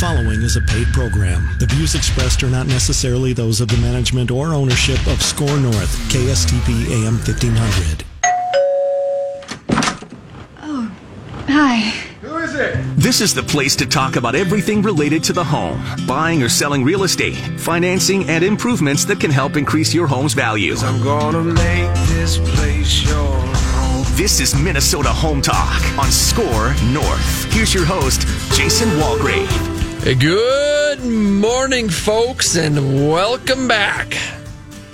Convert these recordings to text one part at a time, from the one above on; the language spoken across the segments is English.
following is a paid program. The views expressed are not necessarily those of the management or ownership of SKOR North, KSTP AM 1500. Hi. Who is it? This is the place to talk about everything related to the home buying or selling real estate, financing, and improvements that can help increase your home's value. I'm gonna make this place your home. This is Minnesota Home Talk on SKOR North. Here's your host, Jason Walgrave. Good morning, folks, and welcome back.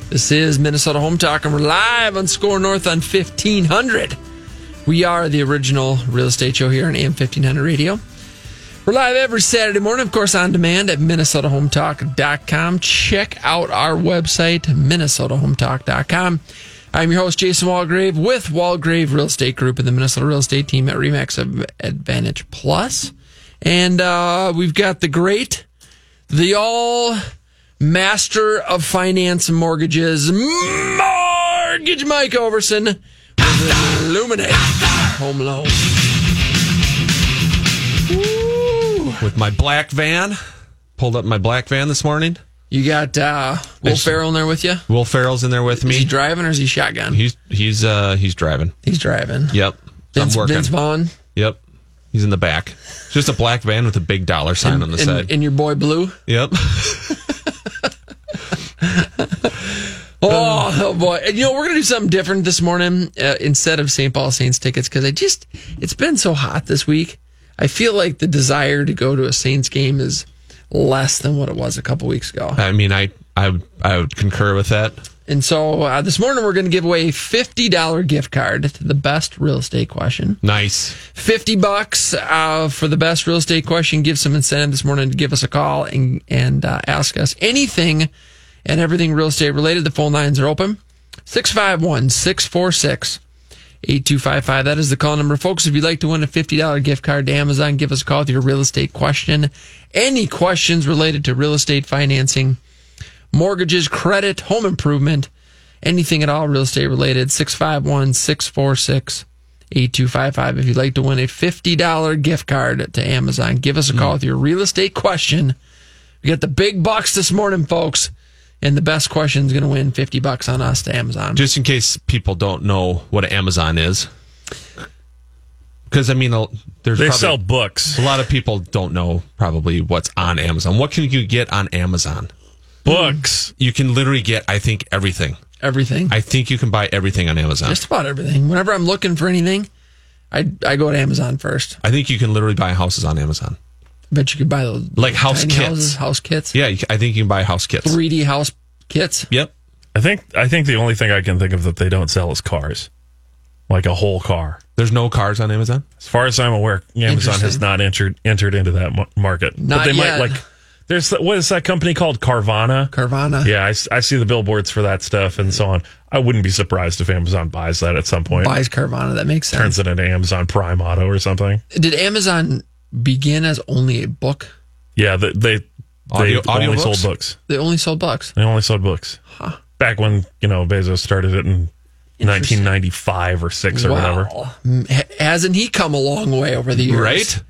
This is Minnesota Home Talk, and we're live on SKOR North on 1500. We are the original real estate show here on AM 1500 Radio. We're live every Saturday morning, of course, on demand at MinnesotaHometalk.com. Check out our website, MinnesotaHometalk.com. I'm your host, Jason Walgrave, with Walgrave Real Estate Group and the Minnesota Real Estate Team at RE/MAX Advantage Plus. And uh, we've got the great, the all master of finance and mortgages, Mortgage Mike Overson with Illuminate Home Loan. Woo. with my black van. Pulled up my black van this morning. You got uh, Will Nice. Ferrell in there with you? Will Ferrell's in there with me. Is he driving or is he shotgun? He's he's uh he's driving. He's driving. Yep. Vince, I'm working. Vince Vaughn Yep. He's in the back. Just a black van with a big dollar sign and, on the and- side. and your boy Blue. yep. Oh, oh boy! And, you know we're gonna do something different this morning uh, instead of St. Paul Saints tickets because I just it's been so hot this week. I feel like the desire to go to a Saints game is less than what it was a couple weeks ago. I mean, I I would I would concur with that. And so uh, this morning we're going to give away a fifty dollar gift card to the best real estate question. Nice. 50 bucks uh, for the best real estate question. Give some incentive this morning to give us a call and, and uh, ask us anything and everything real estate related. The phone lines are open 651 646 8255. That is the call number. Folks, if you'd like to win a $50 gift card to Amazon, give us a call with your real estate question. Any questions related to real estate financing, mortgages, credit, home improvement, anything at all real estate related, 651 646 8255. If you'd like to win a $50 gift card to Amazon, give us a call mm. with your real estate question. We got the big bucks this morning, folks. And the best question is going to win 50 bucks on us to Amazon. Just in case people don't know what Amazon is. Because I mean, uh, there's They probably- sell books. A lot of people don't know probably what's on Amazon. What can you get on Amazon? Books. You can literally get, I think, everything. Everything. I think you can buy everything on Amazon. Just about everything. Whenever I'm looking for anything, I, I go to Amazon first. I think you can literally buy houses on Amazon. I bet you could buy those Like house tiny kits. houses, house kits, Yeah, you I think you can buy house kits. 3D house kits. Yep. I think I think the only thing I can think of that they don't sell is cars. Like a whole car. There's no cars on Amazon. As far as I'm aware, Amazon has not entered entered into that market. Not but they yet. might like there's what is that company called Carvana? Carvana. yeah, I see the billboards for that stuff and so on. I wouldn't be surprised if Amazon buys that at some point. Buys Carvana. That makes sense. Turns it into Amazon Prime Auto or something. Did Amazon begin as only a book? Yeah, they they, they Audio- only audiobooks? sold books. They only sold books. They only sold books. Back when, you know, Bezos started it in 1995 or 6 or whatever. Wow. M- ha- Hasn't he come a long way over the years? Right?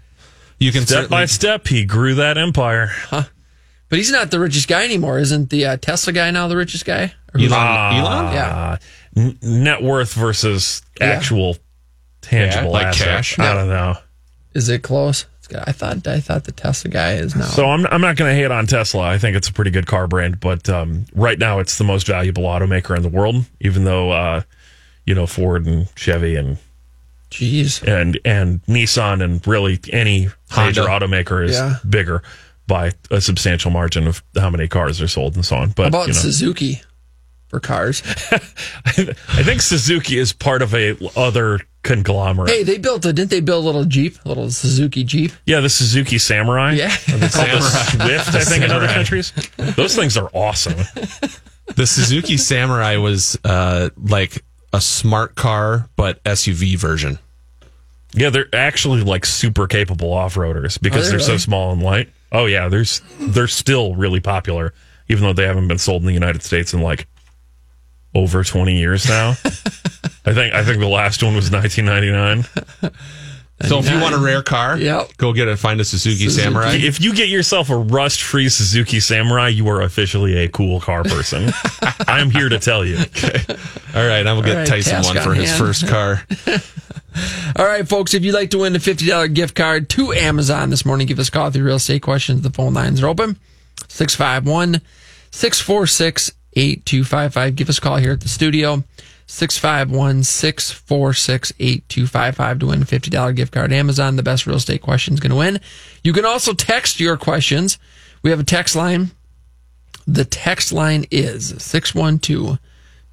You can Step by step, he grew that empire. But he's not the richest guy anymore. Isn't the uh, Tesla guy now the richest guy? Or who's- Elon, Elon? Yeah. N- net worth versus Yeah. actual tangible like asset. cash? I don't know. Is it close? It's good. I thought I thought the Tesla guy is now. So I'm, I'm not going to hate on Tesla. I think it's a pretty good car brand, but um, right now it's the most valuable automaker in the world. Even though uh, you know Ford and Chevy and Jeez. and and Nissan and really any major Honda. automaker is Yeah. bigger by a substantial margin of how many cars are sold and so on. But How about you know, Suzuki for cars? I think Suzuki is part of a other conglomerate. hey, they built a didn't they build a little Jeep, a little Suzuki Jeep? Yeah, the Suzuki Samurai. Yeah. Or they Swift, I think, in other countries. Those things are awesome. The Suzuki Samurai was uh, like a smart car, but SUV version. Yeah, they're actually like super capable off roaders because they they're so small and light. Oh yeah, there's they're still really popular, even though they haven't been sold in the United States in like over twenty years now. I think I think the last one was 1999. So if you want a rare car, Yep. go get it. Find a Suzuki, Suzuki. Samurai. If you get yourself a rust free Suzuki Samurai, you are officially a cool car person. I'm here to tell you. All right, I will get All right, Tyson task one on for his hand. first car. All right, folks, if you'd like to win a $50 gift card to Amazon this morning, give us a call with your real estate questions. The phone lines are open 651 646 8255. Give us a call here at the studio 651 646 8255 to win a $50 gift card. Amazon, the best real estate questions going to win. You can also text your questions. We have a text line. The text line is 612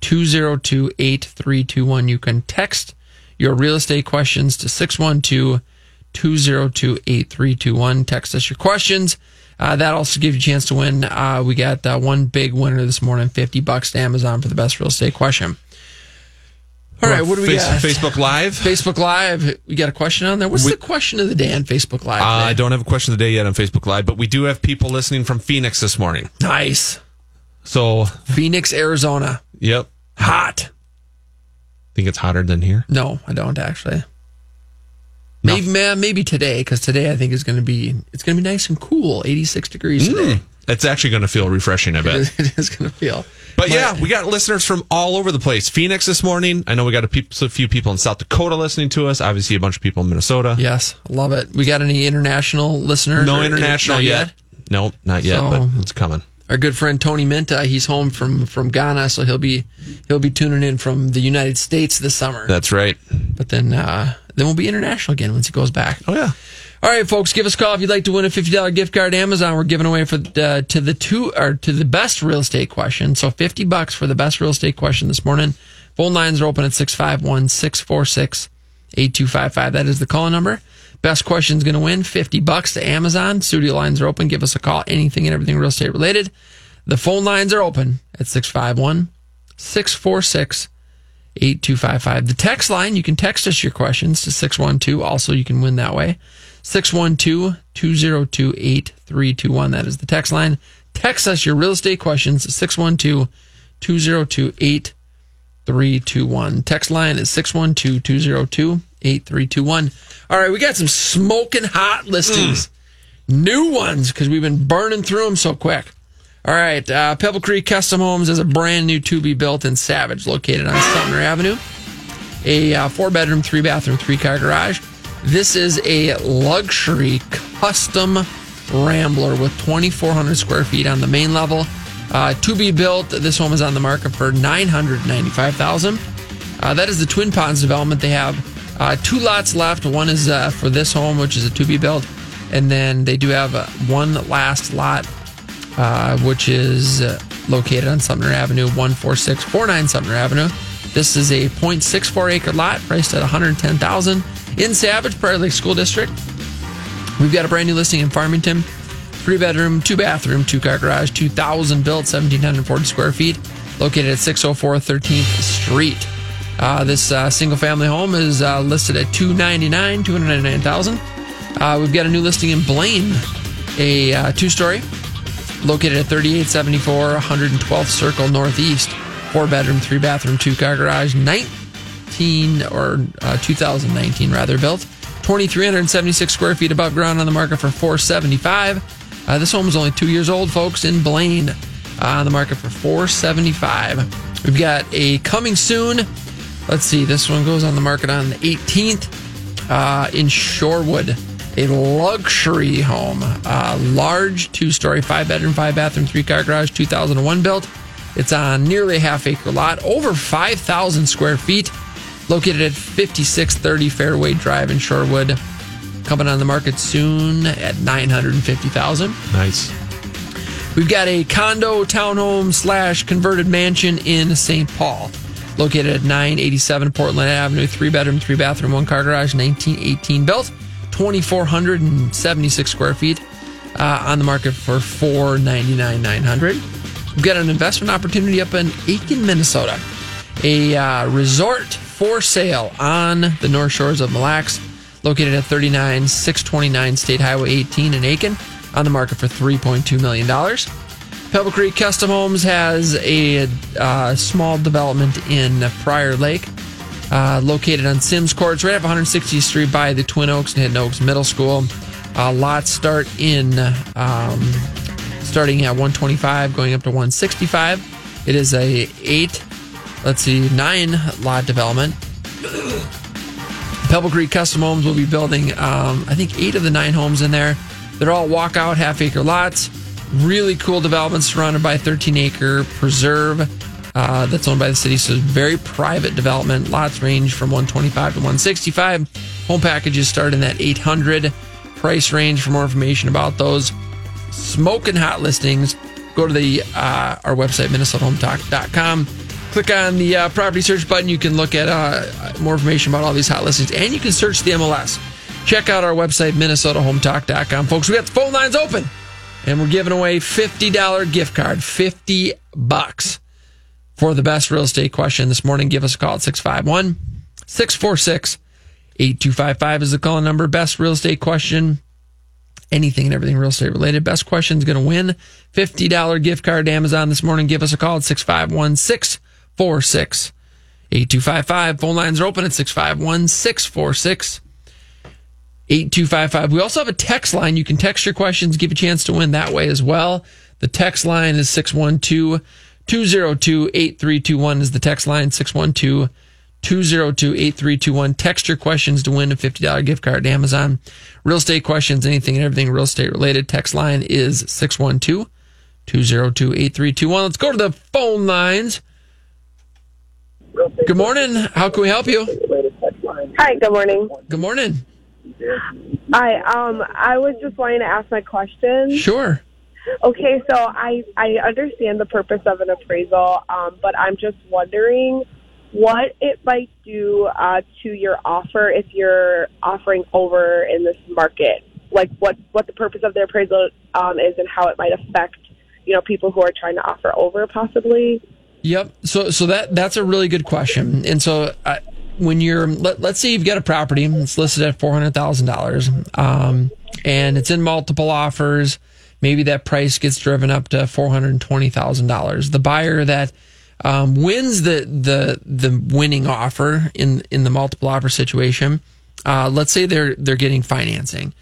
202 8321. You can text your real estate questions to 612 202 8321. Text us your questions. Uh, that also gives you a chance to win. Uh, we got uh, one big winner this morning 50 bucks to Amazon for the best real estate question. All right, what do we Face- got? Facebook Live. Facebook Live. We got a question on there. What's We- the question of the day on Facebook Live? Uh, I don't have a question of the day yet on Facebook Live, but we do have people listening from Phoenix this morning. nice. So, Phoenix, Arizona. yep. Hot. Think it's hotter than here. No, I don't actually. No. Maybe man, maybe today because today I think is going to be it's going to be nice and cool, 86 degrees today. It's actually going to feel refreshing, I bet. it is going to feel. But yeah, we got listeners from all over the place. Phoenix this morning. I know we got a, peop- a few people in South Dakota listening to us. Obviously, a bunch of people in Minnesota. Yes, love it. We got any international listeners? No or- international not yet. No, not yet, So- but it's coming. Our good friend Tony Minta, he's home from from Ghana, so he'll be he'll be tuning in from the United States this summer. That's right. but then uh, then we'll be international again once he goes back. Oh yeah. All right, folks, give us a call if you'd like to win a fifty dollar gift card. Amazon, we're giving away for the, to the two or to the best real estate question. So fifty bucks for the best real estate question this morning. Phone lines are open at 651-646-8255. That is the call number. Best question's going to win fifty bucks to Amazon. Studio lines are open. Give us a call. Anything and everything real estate related. The phone lines are open at 651 646 8255. The text line, you can text us your questions to 612. Also, you can win that way. 612 202 8321. That is the text line. Text us your real estate questions to 612 202 8321. Text line is 612 202 8321. All right, we got some smoking hot listings. New ones because we've been burning through them so quick. All right, uh, Pebble Creek Custom Homes is a brand new to be built in Savage, located on Sumner Avenue. A uh, four bedroom, three bathroom, three car garage. This is a luxury custom Rambler with 2,400 square feet on the main level. Uh, to be built, this home is on the market for 995000 uh, That is the Twin Ponds development. They have uh, two lots left. One is uh, for this home, which is a to be built. And then they do have uh, one last lot uh, which is uh, located on Sumner Avenue, 14649 Sumner Avenue. This is a 0.64 acre lot priced at 110000 in Savage, Prior Lake School District. We've got a brand new listing in Farmington. Three bedroom, two bathroom, two car garage, 2000 built, 1740 square feet, located at 604 13th Street. Uh, this uh, single family home is uh, listed at 299 299000 uh, We've got a new listing in Blaine, a uh, two story, located at 3874 112th Circle Northeast. Four bedroom, three bathroom, two car garage, 19 or uh, 2019 rather built. 2,376 square feet above ground on the market for 475. Uh, this home is only two years old, folks, in Blaine. Uh, on the market for 475. We've got a coming soon. Let's see, this one goes on the market on the 18th uh, in Shorewood. A luxury home, uh, large two story, five bedroom, five bathroom, three car garage, 2001 built. It's on nearly a half acre lot, over 5,000 square feet, located at 5630 Fairway Drive in Shorewood. Coming on the market soon at 950,000. Nice. We've got a condo, townhome slash converted mansion in St. Paul, located at 987 Portland Avenue, three bedroom, three bathroom, one car garage, 1918 built, 2,476 square feet, uh, on the market for 499 900 We've got an investment opportunity up in Aitkin, Minnesota, a uh, resort for sale on the north shores of Mille Lacs, located at 39 629 State Highway 18 in Aitkin, on the market for $3.2 million. Pebble Creek Custom Homes has a uh, small development in Prior Lake, uh, located on Sims Courts, right off 160th Street by the Twin Oaks and Hidden Oaks Middle School. Uh, lots start in um, starting at 125, going up to 165. It is a eight, let's see, nine lot development. Pebble Creek Custom Homes will be building, um, I think, eight of the nine homes in there. They're all walkout, half acre lots. Really cool development surrounded by a 13 acre preserve uh, that's owned by the city. So, very private development. Lots range from 125 to 165. Home packages start in that 800 price range. For more information about those smoking hot listings, go to the uh, our website, minnesotahometalk.com. Click on the uh, property search button. You can look at uh, more information about all these hot listings, and you can search the MLS. Check out our website, minnesotahometalk.com. Folks, we got the phone lines open, and we're giving away $50 gift card, 50 bucks for the best real estate question this morning. Give us a call at 651 646 8255 is the call number. Best real estate question anything and everything real estate related. Best question is going to win $50 gift card to Amazon this morning. Give us a call at 651 646 8255. Phone lines are open at 651 646 8255. We also have a text line. You can text your questions, give a chance to win that way as well. The text line is 612 202 8321 is the text line 612 202 8321. Text your questions to win a $50 gift card to Amazon. Real estate questions, anything and everything real estate related. Text line is 612 202 8321. Let's go to the phone lines. Good morning. How can we help you? Hi, good morning. Good morning. Hi, um, I was just wanting to ask my question. Sure. Okay, so I I understand the purpose of an appraisal, um, but I'm just wondering what it might do uh, to your offer if you're offering over in this market. Like what what the purpose of the appraisal um, is and how it might affect you know people who are trying to offer over possibly. Yep. So so that that's a really good question. And so uh, when you're let, let's say you've got a property it's listed at four hundred thousand dollars, um, and it's in multiple offers. Maybe that price gets driven up to four hundred twenty thousand dollars. The buyer that um, wins the the the winning offer in in the multiple offer situation. Uh, let's say they're they're getting financing,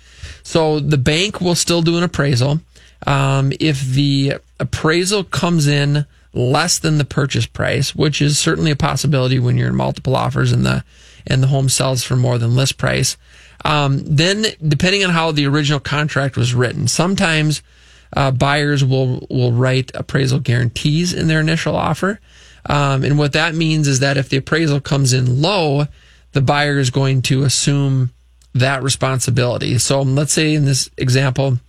so the bank will still do an appraisal. Um, if the appraisal comes in less than the purchase price, which is certainly a possibility when you're in multiple offers and the and the home sells for more than list price, um, then depending on how the original contract was written, sometimes uh, buyers will will write appraisal guarantees in their initial offer. Um, and what that means is that if the appraisal comes in low, the buyer is going to assume that responsibility. So let's say in this example,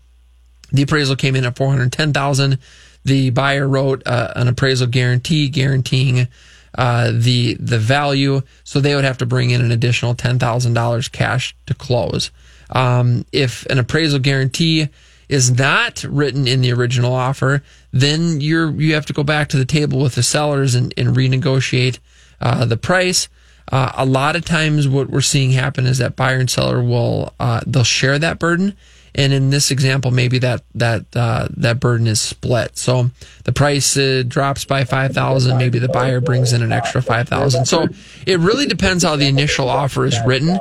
the appraisal came in at 410,000. The buyer wrote uh, an appraisal guarantee guaranteeing uh, the the value, so they would have to bring in an additional ten thousand dollars cash to close. Um, if an appraisal guarantee is not written in the original offer, then you're you have to go back to the table with the sellers and, and renegotiate uh, the price. Uh, a lot of times, what we're seeing happen is that buyer and seller will uh, they'll share that burden, and in this example, maybe that that uh, that burden is split. So the price uh, drops by five thousand. Maybe the buyer brings in an extra five thousand. So it really depends how the initial offer is written.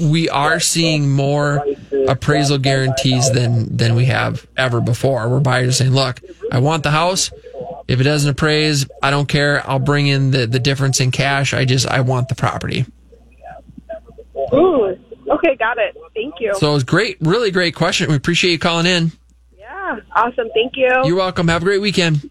We are seeing more appraisal guarantees than than we have ever before. Where buyers are saying, "Look, I want the house. If it doesn't appraise, I don't care. I'll bring in the the difference in cash. I just I want the property." Ooh, okay, got it. Thank you. So it's great, really great question. We appreciate you calling in. yeah, awesome. Thank you. You're welcome. Have a great weekend.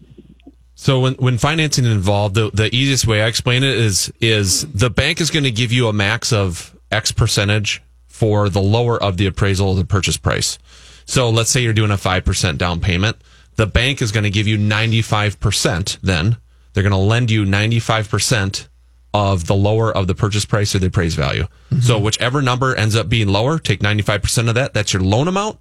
So when, when financing involved, the, the easiest way I explain it is is the bank is going to give you a max of X percentage for the lower of the appraisal of the purchase price. So let's say you're doing a 5% down payment. The bank is going to give you 95% then. They're going to lend you 95% of the lower of the purchase price or the appraised value. So whichever number ends up being lower, take 95% of that. That's your loan amount.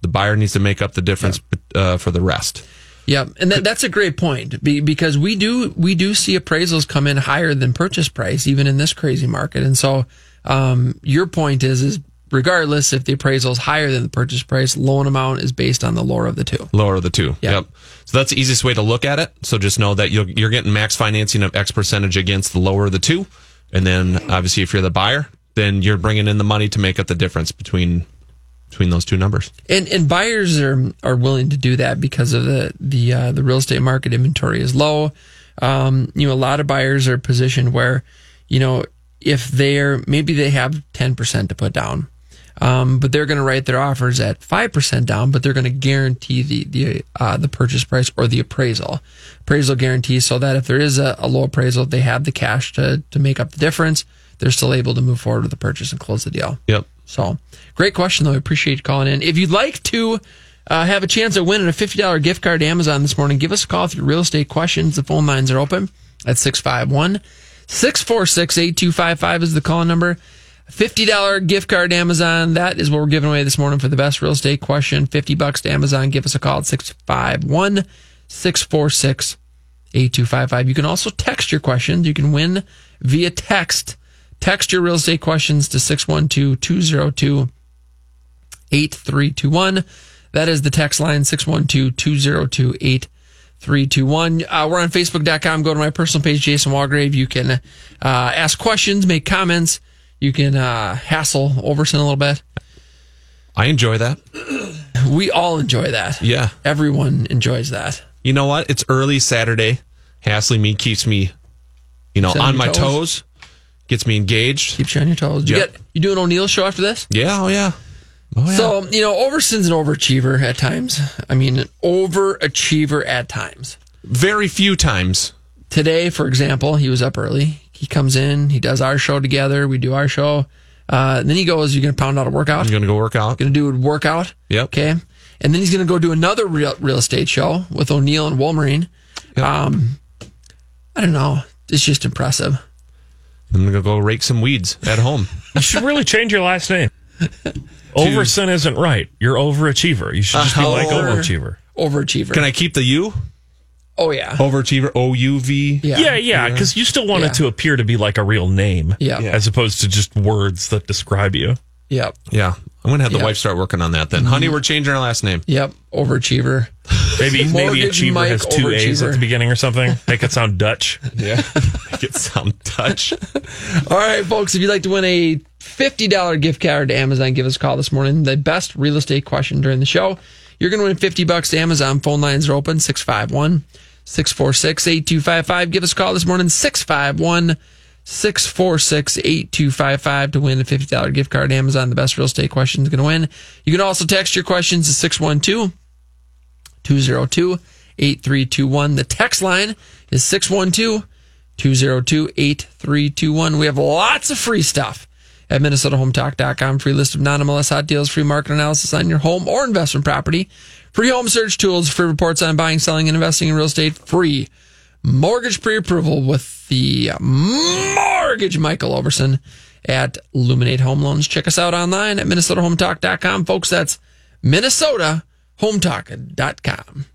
The buyer needs to make up the difference uh, for the rest. Yeah, and that, that's a great point because we do we do see appraisals come in higher than purchase price even in this crazy market. And so um, your point is is regardless if the appraisal is higher than the purchase price, loan amount is based on the lower of the two. Lower of the two. Yeah. Yep. So that's the easiest way to look at it. So just know that you're, you're getting max financing of X percentage against the lower of the two. And then obviously, if you're the buyer, then you're bringing in the money to make up the difference between between those two numbers. And and buyers are are willing to do that because of the the uh, the real estate market inventory is low. Um, you know, a lot of buyers are positioned where, you know, if they're maybe they have ten percent to put down, um, but they're going to write their offers at five percent down, but they're going to guarantee the the uh, the purchase price or the appraisal appraisal guarantee, so that if there is a, a low appraisal, they have the cash to to make up the difference. They're still able to move forward with the purchase and close the deal. Yep. So great question, though. I appreciate you calling in. If you'd like to uh, have a chance at winning a $50 gift card to Amazon this morning, give us a call with your real estate questions. The phone lines are open at 651 646 8255 is the call number. $50 gift card to Amazon. That is what we're giving away this morning for the best real estate question. 50 bucks to Amazon. Give us a call at 651 646 8255. You can also text your questions. You can win via text. Text your real estate questions to 612 202 8321. That is the text line 612 202 8321. Uh, we're on Facebook.com. Go to my personal page, Jason Walgrave. You can uh, ask questions, make comments. You can uh, hassle Overson a little bit. I enjoy that. We all enjoy that. Yeah. Everyone enjoys that. You know what? It's early Saturday. Hassling me keeps me, you know, on on my toes. toes. Gets me engaged. Keeps you on your toes. You, Yep. get, you doing O'Neill's show after this? Yeah. Oh yeah. Oh yeah. So, you know, Overson's an overachiever at times. I mean, an overachiever at times. very few times. Today, for example, he was up early. He comes in, he does our show together. We do our show. Uh, then he goes, You're going to pound out a workout? I'm gonna go work out. Going to do a workout? Yep. Okay. And then he's going to go do another real, real estate show with O'Neill and Wolmerine. Um, I don't know. It's just impressive. I'm gonna go rake some weeds at home. You should really change your last name. Overson isn't right. You're overachiever. You should just be like Over- overachiever. Overachiever. Can I keep the U? Oh, yeah. Overachiever. O U V. Yeah. Yeah, yeah, because you still want Yeah. it to appear to be like a real name, Yeah. Yeah. as opposed to just words that describe you. Yep. Yeah. I'm gonna have the Yeah. wife start working on that then. Honey, mm-hmm. we're changing our last name. Yep. Overachiever. Maybe maybe achiever Mike has two A's at the beginning or something. Make it sound Dutch. Yeah. Make it sound Dutch. All right, folks, if you'd like to win a $50 gift card to Amazon, give us a call this morning. The best real estate question during the show. You're going to win 50 bucks to Amazon. Phone lines are open 651 646 8255. Give us a call this morning 651 646 8255 to win a $50 gift card Amazon. The best real estate question is going to win. You can also text your questions to 612 202 8321. The text line is 612 202 8321. We have lots of free stuff at MinnesotaHometalk.com. Free list of non MLS hot deals, free market analysis on your home or investment property, free home search tools, free reports on buying, selling, and investing in real estate, free mortgage pre approval with the mortgage Michael Overson at Illuminate Home Loans. Check us out online at MinnesotaHometalk.com. Folks, that's MinnesotaHometalk.com.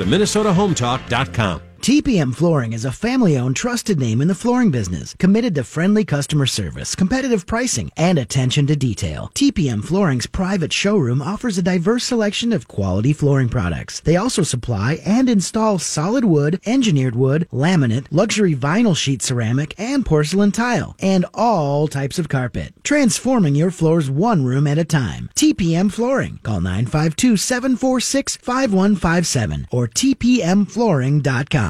to MinnesotaHometalk.com. TPM Flooring is a family owned, trusted name in the flooring business, committed to friendly customer service, competitive pricing, and attention to detail. TPM Flooring's private showroom offers a diverse selection of quality flooring products. They also supply and install solid wood, engineered wood, laminate, luxury vinyl sheet ceramic, and porcelain tile, and all types of carpet. Transforming your floors one room at a time. TPM Flooring. Call 952 746 5157 or tpmflooring.com.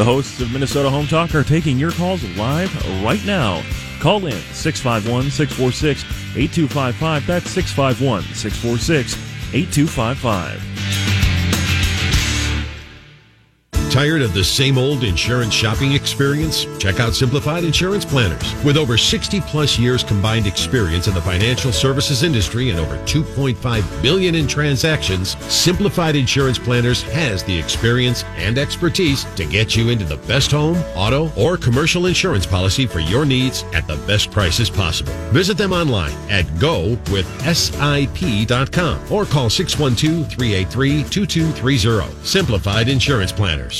The hosts of Minnesota Home Talk are taking your calls live right now. Call in 651 646 8255. That's 651 646 8255. Tired of the same old insurance shopping experience? Check out Simplified Insurance Planners. With over 60 plus years combined experience in the financial services industry and over 2.5 billion in transactions, Simplified Insurance Planners has the experience and expertise to get you into the best home, auto, or commercial insurance policy for your needs at the best prices possible. Visit them online at gowithsip.com or call 612-383-2230. Simplified Insurance Planners.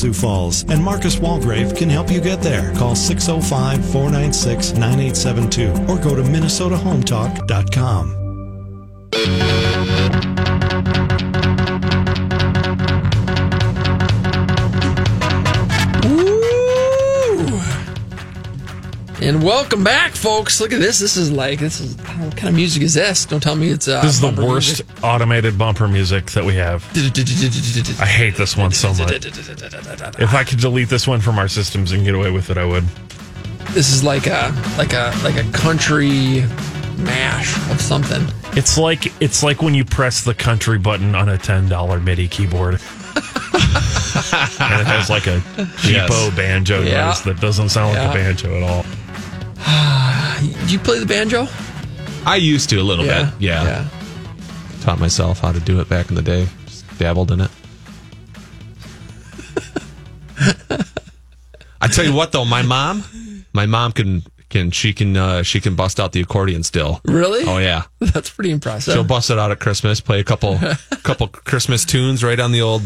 Sioux Falls, and Marcus Walgrave can help you get there. Call 605 496 9872 or go to MinnesotaHometalk.com. And welcome back, folks. Look at this. This is like this is what kind of music is this? Don't tell me it's uh, This is the worst music. automated bumper music that we have. I hate this one so much. If I could delete this one from our systems and get away with it, I would. This is like a like a like a country mash of something. It's like it's like when you press the country button on a ten dollar MIDI keyboard, and it has like a cheapo Yes. banjo Yeah. noise that doesn't sound like Yeah. a banjo at all. Do you play the banjo? I used to a little Yeah. bit. Yeah. Taught myself how to do it back in the day. Just dabbled in it. I tell you what though, my mom, my mom can can she can uh, she can bust out the accordion still. Really? Oh yeah. That's pretty impressive. She'll bust it out at Christmas, play a couple couple Christmas tunes right on the old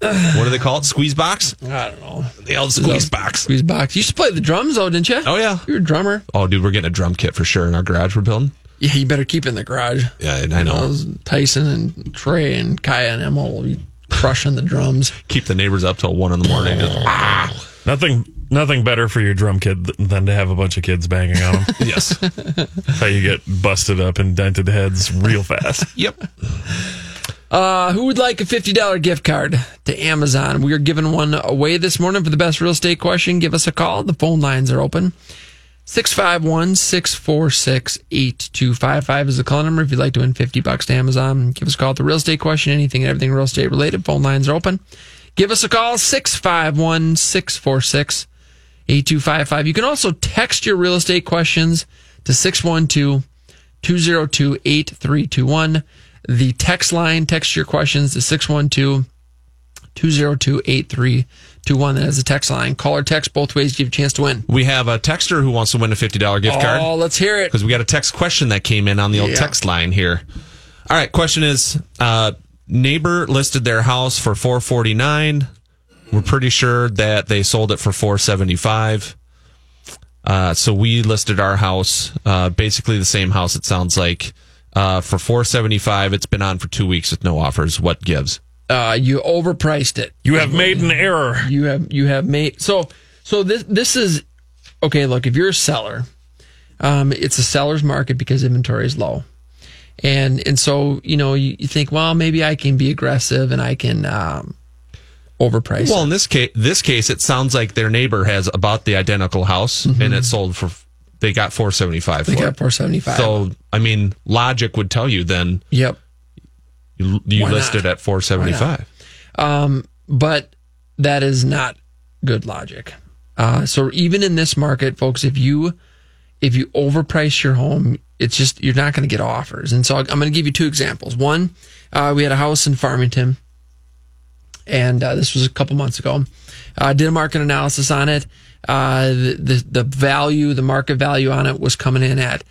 what do they call it? Squeeze box? I don't know. The old squeeze box. Squeeze box. You used to play the drums though, didn't you? Oh yeah. You're a drummer. Oh dude, we're getting a drum kit for sure in our garage we're building. Yeah, you better keep it in the garage. Yeah, I know. Those Tyson and Trey and Kaya and Emma will be crushing the drums. Keep the neighbors up till one in the morning. Just, ah. Nothing, nothing better for your drum kit th- than to have a bunch of kids banging on them. yes. That's how you get busted up and dented heads real fast. Yep. Uh, who would like a $50 gift card to Amazon? We are giving one away this morning for the best real estate question. Give us a call. The phone lines are open. 651 646 8255 is the call number. If you'd like to win 50 bucks to Amazon, give us a call at the real estate question, anything and everything real estate related. Phone lines are open. Give us a call 651 646 8255. You can also text your real estate questions to 612 202 8321. The text line, text your questions to 612 202 8321. That is the text line. Call or text both ways. Give you a chance to win. We have a texter who wants to win a fifty dollar gift card. Oh, let's hear it. because we got a text question that came in on the old Yeah. text line here. All right, question is: uh, neighbor listed their house for four forty nine. We're pretty sure that they sold it for four seventy five. Uh, so we listed our house, uh, basically the same house. It sounds like uh, for four seventy five. It's been on for two weeks with no offers. What gives? uh, you overpriced it. You have made an error. You have you have made so so this this is okay. Look, if you're a seller, um, it's a seller's market because inventory is low, and and so you know you, you think, well, maybe I can be aggressive and I can um, overprice. Well, it. in this case, this case, it sounds like their neighbor has about the identical house, and it sold for they got four seventy five. Mm-hmm. They got 475. So, I mean, logic would tell you then. Yep. You, you Why listed not? at four seventy five. Um, but that is not good logic. Uh, so even in this market, folks, if you if you overprice your home, it's just you're not going to get offers. And so I'm going to give you two examples. One, uh, we had a house in Farmington, and uh, this was a couple months ago. I did a market analysis on it. Uh, the, the the value, the market value on it was coming in at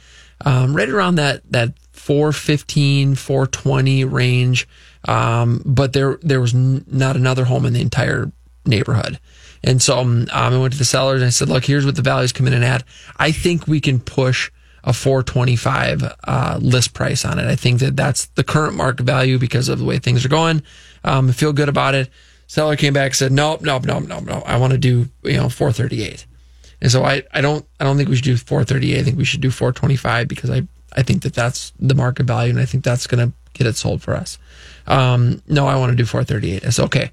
um, right around that that 415, 420 range. Um, but there there was n- not another home in the entire neighborhood. And so um, I went to the sellers and I said, look, here's what the value's coming in at. I think we can push a 425 uh, list price on it. I think that that's the current market value because of the way things are going. Um, feel good about it. Seller came back said, nope, nope, nope, nope, nope. I want to do, you know, 438. And so I, I don't, I don't think we should do 438. I think we should do 425 because I, I think that that's the market value and I think that's going to get it sold for us. Um, no, I want to do 438. It's okay.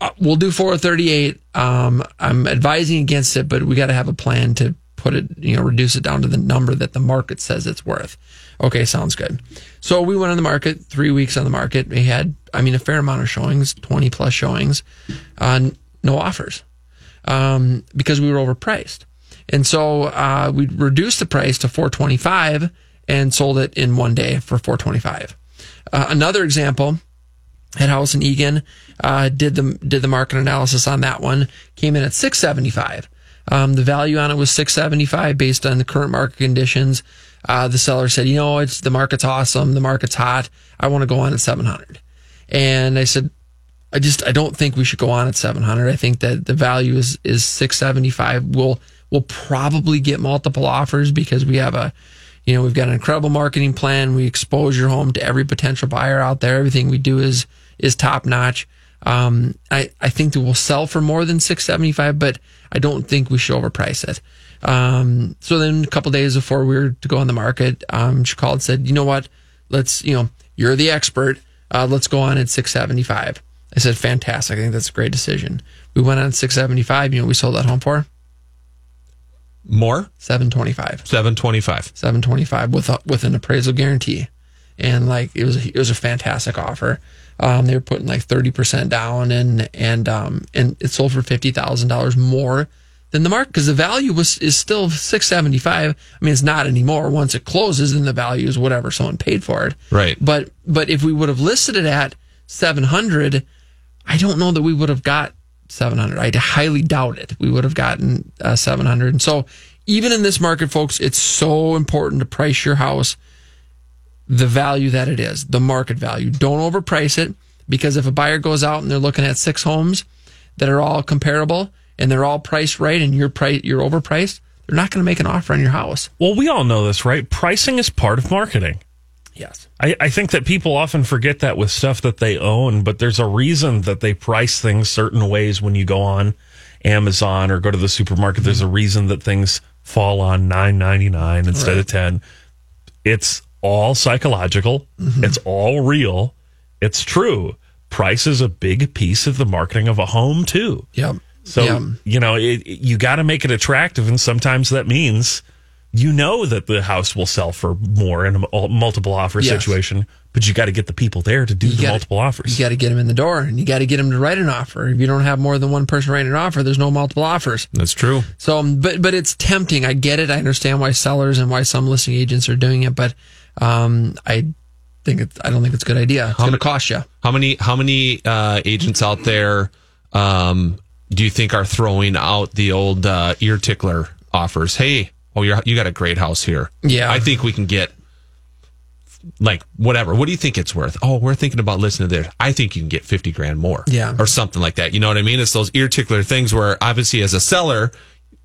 Uh, we'll do 438. Um, I'm advising against it, but we got to have a plan to put it, you know, reduce it down to the number that the market says it's worth. Okay, sounds good. So we went on the market, three weeks on the market. We had, I mean, a fair amount of showings, 20 plus showings, uh, no offers um, because we were overpriced. And so uh, we reduced the price to 425 and sold it in one day for 425. Uh, another example, had house in Eagan, uh, did the did the market analysis on that one, came in at 675. Um, the value on it was 675 based on the current market conditions. Uh, the seller said, you know, it's the market's awesome, the market's hot. I want to go on at 700. And I said, I just I don't think we should go on at 700. I think that the value is is 675. We'll we'll probably get multiple offers because we have a you know, we've got an incredible marketing plan. We expose your home to every potential buyer out there. Everything we do is is top notch. Um, I I think that we'll sell for more than 675, but I don't think we should overprice it. Um, so then a couple days before we were to go on the market, um, she called and said, you know what? Let's, you know, you're the expert. Uh, let's go on at 675. I said, fantastic. I think that's a great decision. We went on at 675. You know, we sold that home for More 725. 725. 725 with a, with an appraisal guarantee. And like it was it was a fantastic offer. Um, they were putting like 30% down and and um and it sold for $50,000 more than the market because the value was is still 675. I mean it's not anymore. Once it closes then the value is whatever someone paid for it. Right. But but if we would have listed it at 700, I don't know that we would have got 700. I highly doubt it. We would have gotten uh, 700. And so, even in this market, folks, it's so important to price your house the value that it is, the market value. Don't overprice it because if a buyer goes out and they're looking at six homes that are all comparable and they're all priced right and you're price you're overpriced, they're not going to make an offer on your house. Well, we all know this, right? Pricing is part of marketing. Yes. I, I think that people often forget that with stuff that they own, but there's a reason that they price things certain ways when you go on Amazon or go to the supermarket. There's a reason that things fall on nine ninety nine instead Right. of ten. It's all psychological. Mm-hmm. It's all real. It's true. Price is a big piece of the marketing of a home too. Yep. So Yep. you know, it, it- you got to make it attractive, and sometimes that means you know that the house will sell for more in a multiple offer Yes. situation, but you got to get the people there to do the gotta- multiple offers. You got to get them in the door and you got to get them to write an offer. If you don't have more than one person writing an offer, there's no multiple offers. That's true. So, um, but but it's tempting. I get it. I understand why sellers and why some listing agents are doing it, but um, I think it's, I don't think it's a good idea. It's going to cost you. How many how many uh, agents out there um, do you think are throwing out the old uh, ear tickler offers? Hey, oh, you're, you got a great house here. Yeah. I think we can get like whatever. What do you think it's worth? Oh, we're thinking about listening to this. I think you can get fifty grand more. Yeah. or something like that. You know what I mean? It's those ear tickler things where obviously as a seller,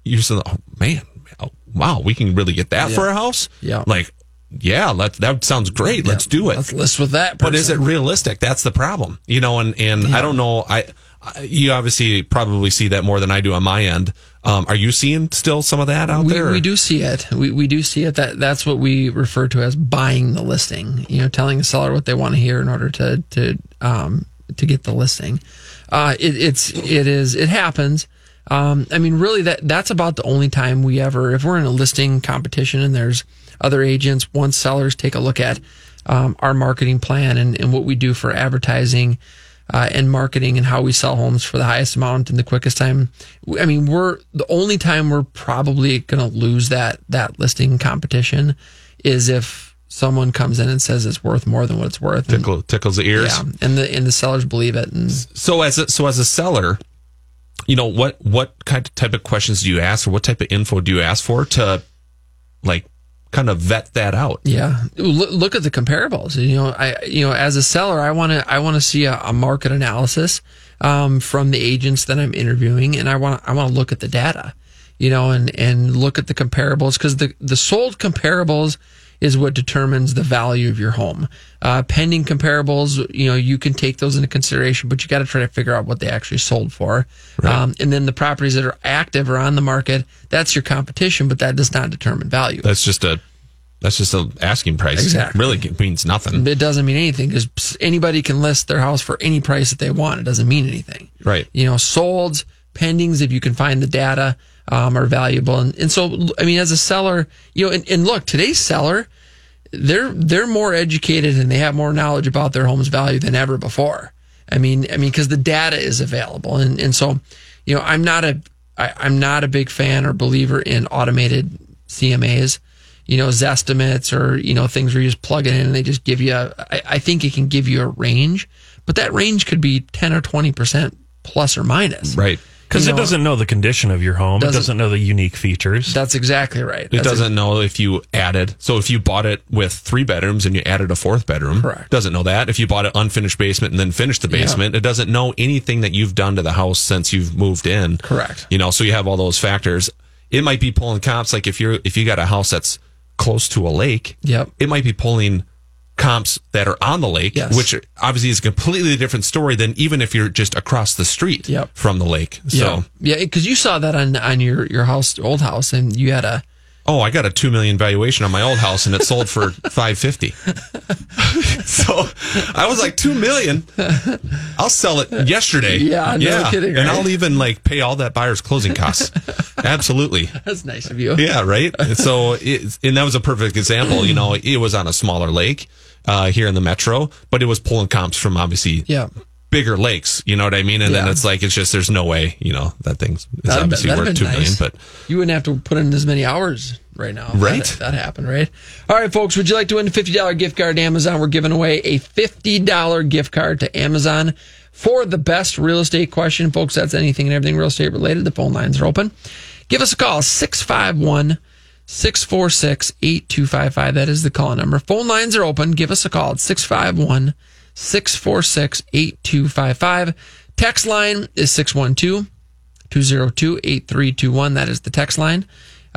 you're saying, oh man, oh, wow, we can really get that Yeah. for a house. Yeah. like yeah, let, that sounds great. Let's do it. Let's list with that. But is it realistic? That's the problem, you know. And and I don't know. I you obviously probably see that more than I do on my end. Um, are you seeing still some of that out we, there? we do see it. We, we do see it. That that's what we refer to as buying the listing. You know, telling the seller what they want to hear in order to to um, to get the listing. Uh, it, it's it is it happens. Um, I mean, really, that that's about the only time we ever, if we're in a listing competition and there's other agents, once sellers take a look at um, our marketing plan and, and what we do for advertising uh, and marketing and how we sell homes for the highest amount in the quickest time. I mean, we're the only time we're probably going to lose that that listing competition is if someone comes in and says it's worth more than what it's worth. And- Tickle, tickles the ears. yeah, and the and the sellers believe it. And So as a, so as a seller, you know what what kind of type of questions do you ask, or what type of info do you ask for to like kind of vet that out? Yeah, look, at the comparables. You know, I you know as a seller, I want to I want to see a, a market analysis um, from the agents that I'm interviewing, and I want I want to look at the data. You know, and and look at the comparables because the the sold comparables is what determines the value of your home. Uh, pending comparables, you know, you can take those into consideration, but you got to try to figure out what they actually sold for. Um, and then the properties that are active or on the market, that's your competition, but that does not determine value. That's just a that's just a asking price. Exactly. really means nothing. It doesn't mean anything because anybody can list their house for any price that they want. It doesn't mean anything. Right. You know, solds, pendings, if you can find the data, um, are valuable. And, and so, I mean, as a seller, you know, and, and look, today's seller, they're, they're more educated and they have more knowledge about their home's value than ever before. I mean, I mean, cause the data is available. And, and so, you know, I'm not a, I, I'm not a big fan or believer in automated CMAs you know, Zestimates or, you know, things where you just plug it in and they just give you a, I, I think it can give you a range, but that range could be 10 or 20% plus or minus. Right. Because it know, doesn't know the condition of your home. Doesn't- it doesn't know the unique features. That's exactly right. It doesn't know if you added. So if you bought it with three bedrooms and you added a fourth bedroom, Correct. Doesn't know that. If you bought an unfinished basement and then finished the Yeah. basement, it doesn't know anything that you've done to the house since you've moved in. Correct. You know, so you have all those factors. It might be pulling comps like if you're if you got a house that's close to a lake, Yep. it might be pulling comps that are on the lake, Yes. which obviously is a completely different story than even if you're just across the street Yep. from the lake. So, yeah. Yeah. Because you saw that on, on your, your house, old house, and you had a, oh, I got a two million valuation on my old house and it sold for five fifty. so I was like, two million? I'll sell it yesterday. Yeah, no kidding, And right? I'll even like pay all that buyer's closing costs. Absolutely. that's nice of you. Yeah, right. So, it, and that was a perfect example. You know, it was on a smaller lake uh, here in the metro, but it was pulling comps from obviously Yeah. bigger lakes. You know what I mean? And then it's like it's just there's no way. You know that thing's it's That'd obviously been- worth two been million, but You wouldn't have to put in as many hours right now. Right. That, that happened, right? All right, folks, would you like to win a $50 gift card to Amazon? We're giving away a $50 gift card to Amazon for the best real estate question. Folks, that's anything and everything real estate related. The phone lines are open. Give us a call, 651 646 8255. That is the call number. Phone lines are open. Give us a call at 651 646 8255. Text line is 612 202 8321. That is the text line.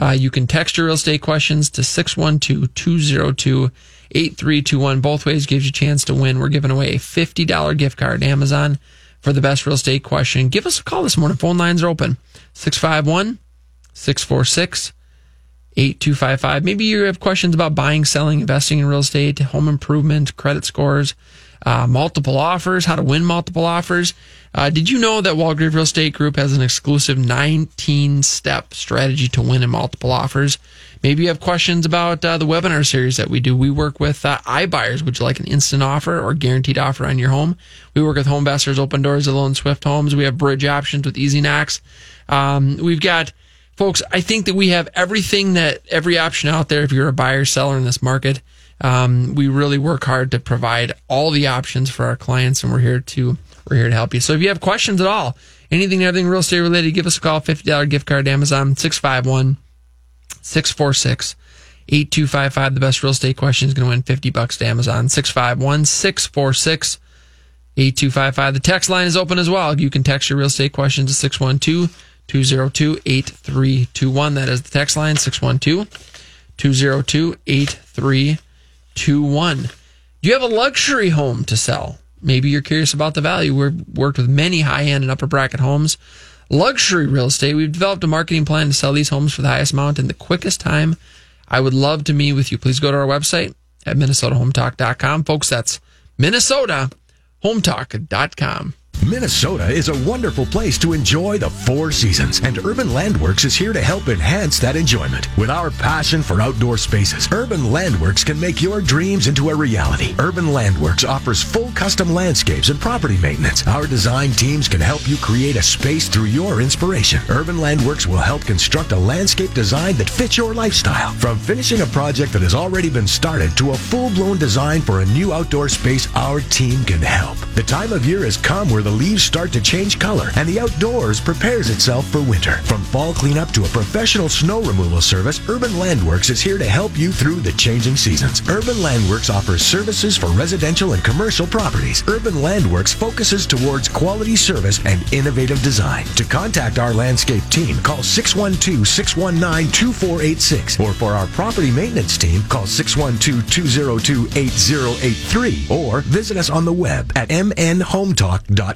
Uh, you can text your real estate questions to 612 202 8321. Both ways gives you a chance to win. We're giving away a $50 gift card to Amazon for the best real estate question. Give us a call this morning. Phone lines are open 651 646 8255. Maybe you have questions about buying, selling, investing in real estate, home improvement, credit scores, uh, multiple offers, how to win multiple offers. Uh, did you know that Walgrave Real Estate Group has an exclusive 19 step strategy to win in multiple offers? Maybe you have questions about uh, the webinar series that we do. We work with uh, iBuyers. Would you like an instant offer or guaranteed offer on your home? We work with HomeVestors, Open Doors, Alone Swift Homes. We have bridge options with Easy Knocks. Um, we've got folks, I think that we have everything that every option out there if you're a buyer seller in this market. Um, we really work hard to provide all the options for our clients, and we're here to we're here to help you. So if you have questions at all, anything, everything real estate related, give us a call. Fifty dollar gift card Amazon six five one six four six. 8255 the best real estate question is going to win 50 bucks to Amazon 651 646 8255 the text line is open as well you can text your real estate questions to 612 202 8321 that is the text line 612 202 8321 888-203-1021. Do you have a luxury home to sell? Maybe you're curious about the value. We've worked with many high-end and upper bracket homes. Luxury real estate. We've developed a marketing plan to sell these homes for the highest amount in the quickest time. I would love to meet with you. Please go to our website at minnesotahometalk.com. Folks, that's minnesotahometalk.com. Minnesota is a wonderful place to enjoy the four seasons, and Urban Landworks is here to help enhance that enjoyment. With our passion for outdoor spaces, Urban Landworks can make your dreams into a reality. Urban Landworks offers full custom landscapes and property maintenance. Our design teams can help you create a space through your inspiration. Urban Landworks will help construct a landscape design that fits your lifestyle. From finishing a project that has already been started to a full blown design for a new outdoor space, our team can help. The time of year has come where the leaves start to change color and the outdoors prepares itself for winter. From fall cleanup to a professional snow removal service, Urban Landworks is here to help you through the changing seasons. Urban Landworks offers services for residential and commercial properties. Urban Landworks focuses towards quality service and innovative design. To contact our landscape team, call 612-619-2486 or for our property maintenance team, call 612-202-8083 or visit us on the web at mnhometalk.com.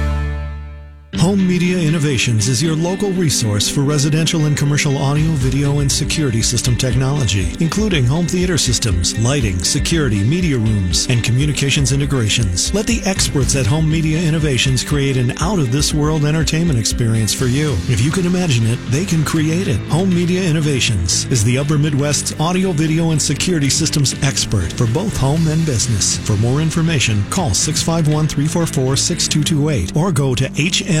Home Media Innovations is your local resource for residential and commercial audio, video, and security system technology, including home theater systems, lighting, security, media rooms, and communications integrations. Let the experts at Home Media Innovations create an out of this world entertainment experience for you. If you can imagine it, they can create it. Home Media Innovations is the Upper Midwest's audio, video, and security systems expert for both home and business. For more information, call 651 344 6228 or go to HM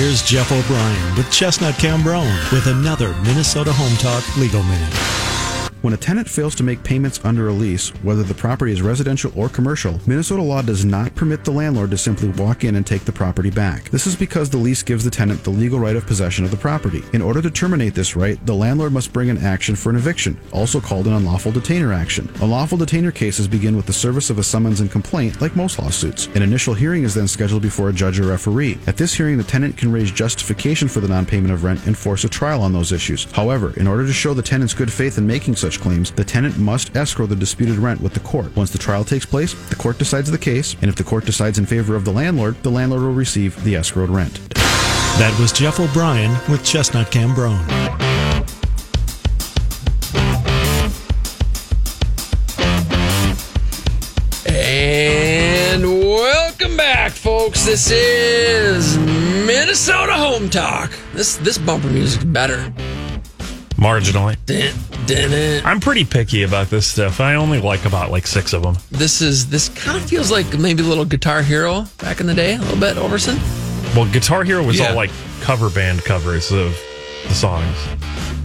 Here's Jeff O'Brien with Chestnut Cambronne with another Minnesota Home Talk Legal Minute. When a tenant fails to make payments under a lease, whether the property is residential or commercial, Minnesota law does not permit the landlord to simply walk in and take the property back. This is because the lease gives the tenant the legal right of possession of the property. In order to terminate this right, the landlord must bring an action for an eviction, also called an unlawful detainer action. Unlawful detainer cases begin with the service of a summons and complaint, like most lawsuits. An initial hearing is then scheduled before a judge or referee. At this hearing, the tenant can raise justification for the non-payment of rent and force a trial on those issues. However, in order to show the tenant's good faith in making such claims, the tenant must escrow the disputed rent with the court. Once the trial takes place, the court decides the case, and if the court decides in favor of the landlord, the landlord will receive the escrowed rent. That was Jeff O'Brien with Chestnut Cambronne. And welcome back, folks. This is Minnesota Home Talk. This this bumper music's better. Marginally. Dun, dun, dun. I'm pretty picky about this stuff. I only like about like six of them. This is this kind of feels like maybe a little Guitar Hero back in the day, a little bit, Overson. Well, Guitar Hero was Yeah. all like cover band covers of the songs,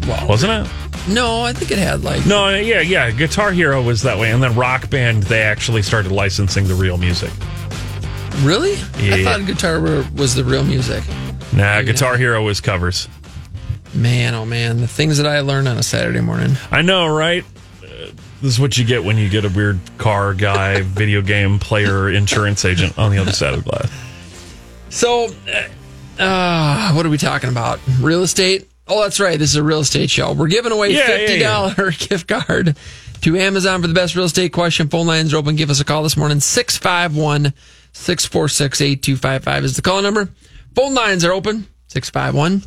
Well, wasn't it? No, I think it had like No, yeah, yeah. Guitar Hero was that way, and then Rock Band they actually started licensing the real music. Really? I Yeah. thought Guitar Hero was the real music. Nah, Guitar Hero was covers. Man, oh man, the things that I learned on a Saturday morning. I know, right? Uh, This is what you get when you get a weird car guy, video game player, insurance agent on the other side of the glass. So, uh, uh, what are we talking about? Real estate? Oh, that's right. This is a real estate show. We're giving away Yeah, yeah, fifty dollar gift card to Amazon for the best real estate question. Phone lines are open. Give us a call this morning. 651 646 8255 is the call number. Phone lines are open. 651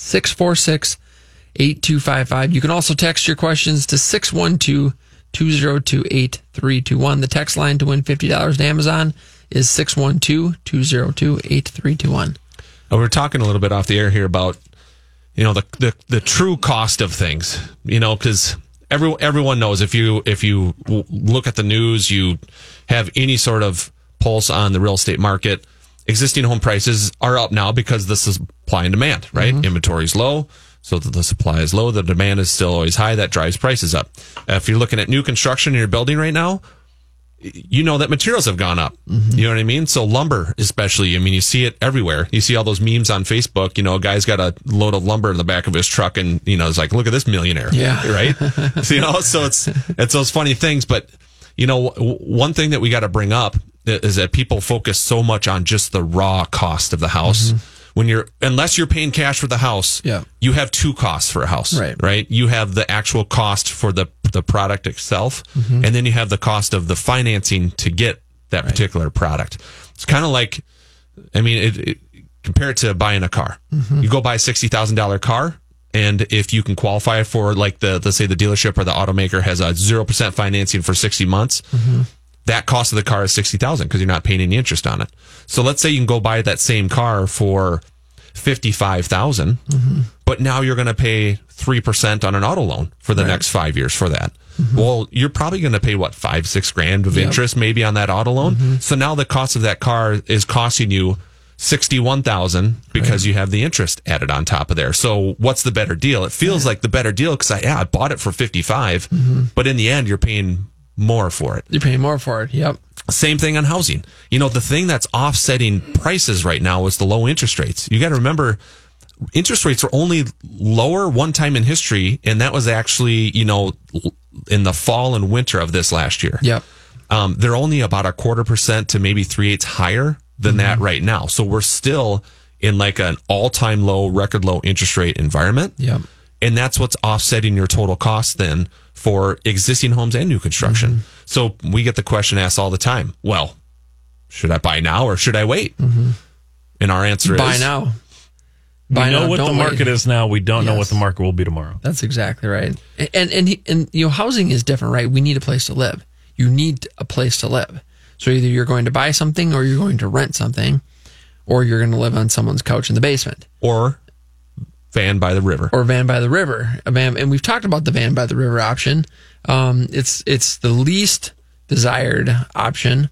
646 8255. You can also text your questions to 612 202 8321. The text line to win $50 to Amazon is 612 202 8321. Uh, we were talking a little bit off the air here about you know the the, the true cost of things. You know, because every, everyone knows if you if you look at the news, you have any sort of pulse on the real estate market. Existing home prices are up now because this is supply and demand, right? Inventory is low, so that the supply is low. The demand is still always high. That drives prices up. Uh, if you're looking at new construction in your building right now, you know that materials have gone up. You know what I mean? So lumber, especially, I mean, you see it everywhere. You see all those memes on Facebook. You know, a guy's got a load of lumber in the back of his truck, and you know, it's like, look at this millionaire. Yeah. right. so, you know, so it's it's those funny things. But you know, w- one thing that we got to bring up is that people focus so much on just the raw cost of the house. When you're, unless you're paying cash for the house, Yeah. you have two costs for a house, Right. Right. You have the actual cost for the the product itself, Mhm. and then you have the cost of the financing to get that particular product. It's kind of like, I mean, it, it, compare it to buying a car. Mhm. You go buy a sixty thousand dollar car, and if you can qualify for like the let's say the dealership or the automaker has a zero percent financing for sixty months, that cost of the car is sixty thousand because you're not paying any interest on it. So let's say you can go buy that same car for fifty five but now you're going to pay 3% on an auto loan for the next five years for that. Mm-hmm. Well, you're probably going to pay what, five, six grand of Yep. interest maybe on that auto loan. Mm-hmm. So now the cost of that car is costing you 61,000 because you have the interest added on top of there. So what's the better deal? It feels like the better deal because I, yeah, I bought it for 55, mm-hmm. but in the end, you're paying more for it. You're paying more for it. Yep. Same thing on housing. You know, the thing that's offsetting prices right now is the low interest rates. You got to remember, interest rates were only lower one time in history, and that was actually, you know, in the fall and winter of this last year. Yep. Um, they're only about a quarter percent to maybe three eighths higher than that right now. So we're still in like an all time low, record low interest rate environment. Yep. And that's what's offsetting your total cost then for existing homes and new construction. Mm-hmm. So we get the question asked all the time. Well, should I buy now or should I wait? Mm-hmm. And our answer Buy is buy now. We know now, what the market wait. is now. We don't know what the market will be tomorrow. That's exactly right. And and he- and you know, housing is different, right? We need a place to live. You need a place to live. So either you're going to buy something, or you're going to rent something, or you're going to live on someone's couch in the basement, or van by the river, or van by the river. A van, and we've talked about the van by the river option. Um, it's it's the least desired option,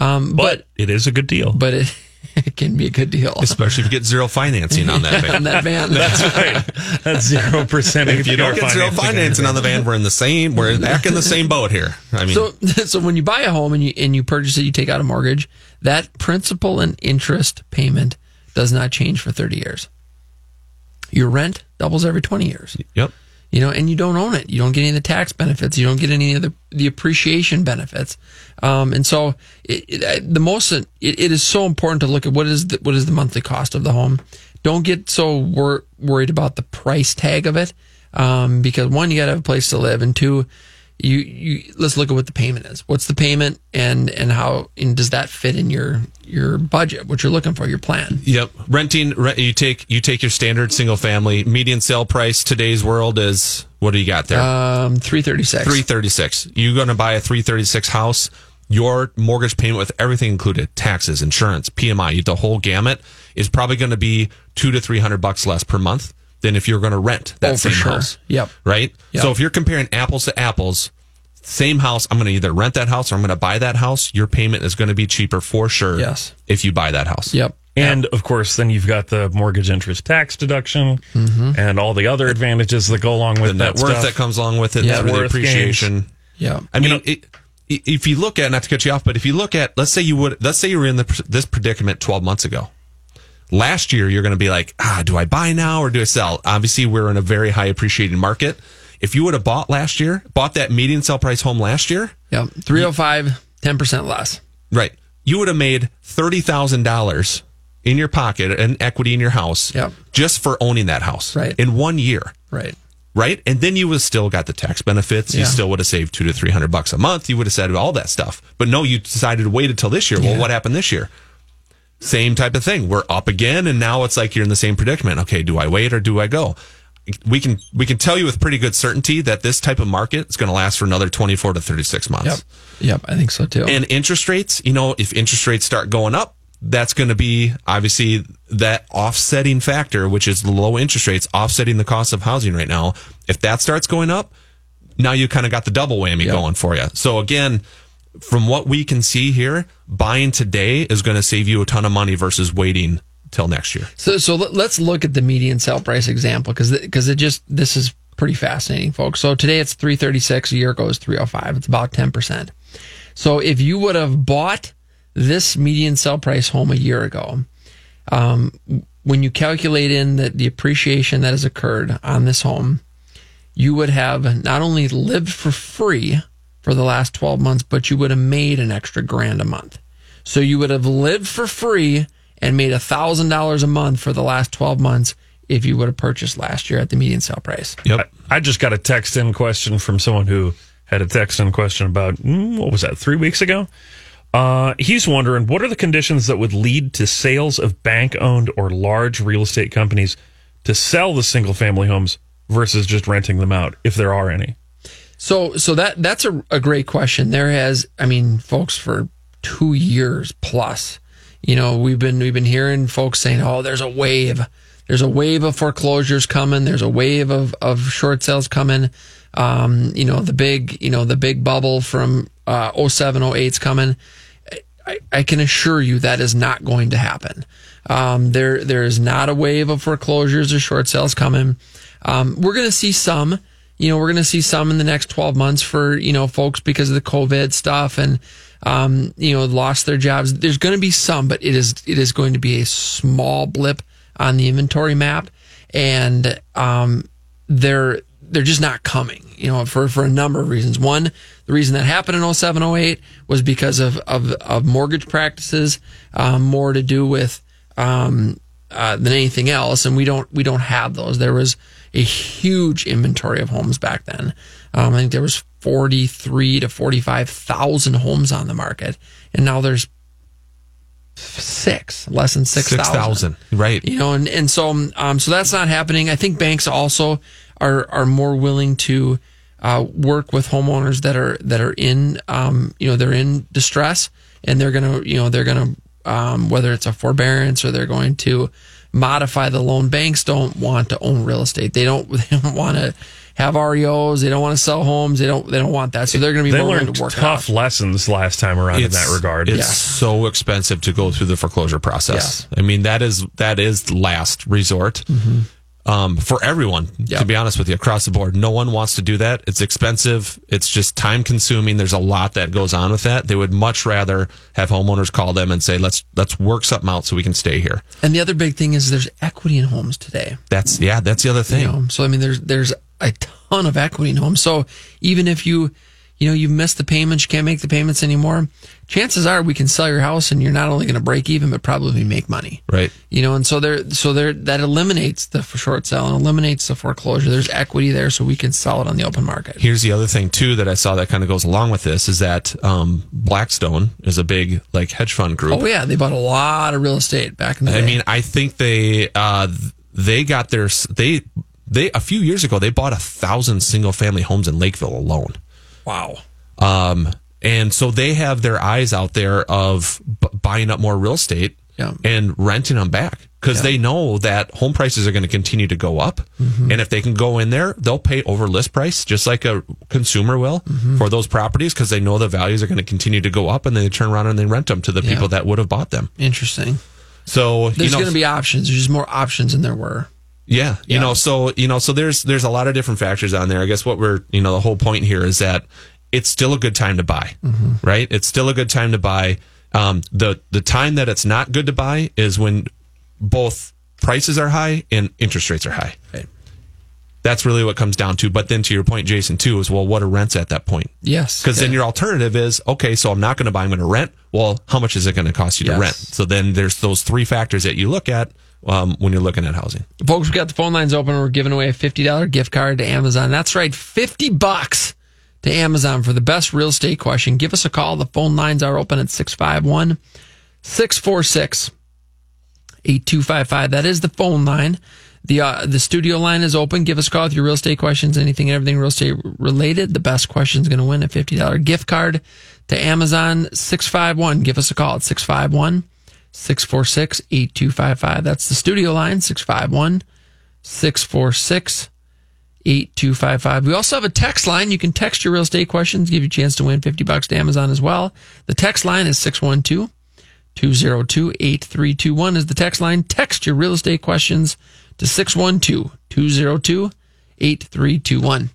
um, but, it is a good deal. But it, it can be a good deal, especially if you get zero financing on that van. on that van. That's right. That's zero percent. if you don't get zero financing on the van, we're in the same, we're back in the same boat here. I mean, so so when you buy a home and you and you purchase it, you take out a mortgage. That principal and interest payment does not change for thirty years. Your rent doubles every twenty years. Yep. You know, and you don't own it. You don't get any of the tax benefits. You don't get any of the, the appreciation benefits. Um, and so, it, it, the most it, it is so important to look at what is the, what is the monthly cost of the home. Don't get so wor- worried about the price tag of it, um, because one, you got to have a place to live, and two, you you let's look at what the payment is. What's the payment, and and how and does that fit in your your budget? What you're looking for, your plan. Yep, renting. Rent, you take you take your standard single family median sale price. Today's world is what do you got there? Um, three thirty six. Three thirty six. You're going to buy a three thirty six house. Your mortgage payment with everything included, taxes, insurance, PMI, the whole gamut is probably going to be two to three hundred bucks less per month than if you're going to rent that Oh, same sure. house. Yep. Right. Yep. So if you're comparing apples to apples, same house, I'm going to either rent that house or I'm going to buy that house. Your payment is going to be cheaper for sure. Yes. If you buy that house. Yep. And of course, then you've got the mortgage interest tax deduction and all the other advantages that go along with the net that worth stuff. that comes along with it, Yeah, through the worth appreciation. gains. Yeah. I mean, it, if you look at not to cut you off, but if you look at let's say you would let's say you were in the, this predicament 12 months ago. Last year, you're going to be like, ah, do I buy now or do I sell? Obviously, we're in a very high appreciating market. If you would have bought last year, bought that median sell price home last year, yeah, 305, 10% less. right, you would have made thirty thousand dollars in your pocket and equity in your house, Yep. just for owning that house, Right. in one year. Right. right? And then you would have still got the tax benefits. You still would have saved two to three hundred bucks a month. You would have said all that stuff. But no, you decided to wait until this year. Well, what happened this year? Same type of thing. We're up again, and now it's like you're in the same predicament. Okay, do I wait or do I go? We can we can tell you with pretty good certainty that this type of market is going to last for another twenty four to thirty six months. Yep. Yep. I think so too. And interest rates, you know, if interest rates start going up, that's going to be obviously that offsetting factor, which is the low interest rates offsetting the cost of housing right now. If that starts going up, now you kind of got the double whammy going for you. So again, from what we can see here, buying today is going to save you a ton of money versus waiting till next year. So, so let- let's look at the median sale price example because because it just this is pretty fascinating, folks. So today it's three thirty six. A year ago it was three hundred five. It's about ten percent. So if you would have bought this median sell price home a year ago, um, when you calculate in the, the appreciation that has occurred on this home, you would have not only lived for free for the last 12 months, but you would have made an extra grand a month. So you would have lived for free and made a thousand dollars a month for the last 12 months if you would have purchased last year at the median sale price. Yep. I, I just got a text in question from someone who had a text in question about mm, what was that three weeks ago. Uh, he's wondering what are the conditions that would lead to sales of bank owned or large real estate companies to sell the single family homes versus just renting them out, if there are any. So, so that that's a, a great question. There has, I mean, folks, for two years plus, you know, we've been we've been hearing folks saying, "Oh, there's a wave, there's a wave of foreclosures coming. There's a wave of of short sales coming. Um, you know, the big, you know, the big bubble from uh, 07, 08's coming." I, I can assure you that is not going to happen. Um, there, there is not a wave of foreclosures or short sales coming. Um, we're going to see some, you know, we're going to see some in the next 12 months for, you know, folks because of the COVID stuff and, um, you know, lost their jobs. There's going to be some, but it is, it is going to be a small blip on the inventory map. And, um, they're, they're just not coming, you know, for, for a number of reasons. One, the reason that happened in 07, 08 was because of, of, of mortgage practices, um, more to do with, um, uh, than anything else. And we don't, we don't have those. There was a huge inventory of homes back then. Um, I think there was 43 to 45,000 homes on the market. And now there's six, less than 6,000. 6,000. Right. You know, and, and so, um, so that's not happening. I think banks also are, are more willing to, uh, work with homeowners that are, that are in, um, you know, they're in distress and they're going to, you know, they're going to, um, whether it's a forbearance or they're going to modify the loan. Banks don't want to own real estate. They don't, they don't want to have REOs. They don't want to sell homes. They don't, they don't want that. So they're going to be They more learned to work it tough lessons last time around in that regard. It's so expensive to go through the foreclosure process. Yeah. I mean, that is that is last resort Mm-hmm. Um, for everyone. To be honest with you, across the board, no one wants to do that. It's expensive. It's just time consuming. There's a lot that goes on with that. They would much rather have homeowners call them and say, "Let's let's work something out so we can stay here." And the other big thing is there's equity in homes today. That's yeah. That's the other thing. You know, so I mean, there's there's a ton of equity in homes. So even if you you know you missed the payments, you can't make the payments anymore. Chances are we can sell your house, and you're not only going to break even, but probably make money. Right. You know, and so there so there that eliminates the short sale and eliminates the foreclosure. There's equity there, so we can sell it on the open market. Here's the other thing too that I saw that kind of goes along with this is that um, Blackstone is a big like hedge fund group. Oh yeah, they bought a lot of real estate back in the I day. mean, I think they uh, they got their they they a few years ago they bought a thousand single family homes in Lakeville alone. wow. Um, and so they have their eyes out there of b- buying up more real estate Yeah. and renting them back because Yeah. they know that home prices are going to continue to go up. Mm-hmm. And if they can go in there, they'll pay over list price just like a consumer will Mm-hmm. for those properties because they know the values are going to continue to go up and then they turn around and they rent them to the Yeah. people that would have bought them. Interesting. So There's you know, going to be options. There's just more options than there were. yeah, you Yeah. know, so you know, so there's there's a lot of different factors on there. I guess what we're you know the whole point here is that it's still a good time to buy, right? It's still a good time to buy. Um, the the time that it's not good to buy is when both prices are high and interest rates are high. That's really what it comes down to. But then to your point, Jason, too, is well, what are rents at that point? Yes. Because then your alternative is okay, so I'm not going to buy, I'm going to rent. Well, how much is it going to cost you Yes. to rent? So then there's those three factors that you look at um, when you're looking at housing. Folks, we got the phone lines open. We're giving away a $50 gift card to Amazon. That's right, 50 bucks to Amazon for the best real estate question. Give us a call. The phone lines are open at 651 646 8255. That is the phone line. The uh, the studio line is open. Give us a call with your real estate questions, anything and everything real estate related. The best question is going to win a $50 gift card to Amazon 651. Give us a call at 651 646 8255. That's the studio line 651 646 8255. We also have a text line. You can text your real estate questions, give you a chance to win 50 bucks to Amazon as well. The text line is 612 202 8321 is the text line. Text your real estate questions to 612 202 8321.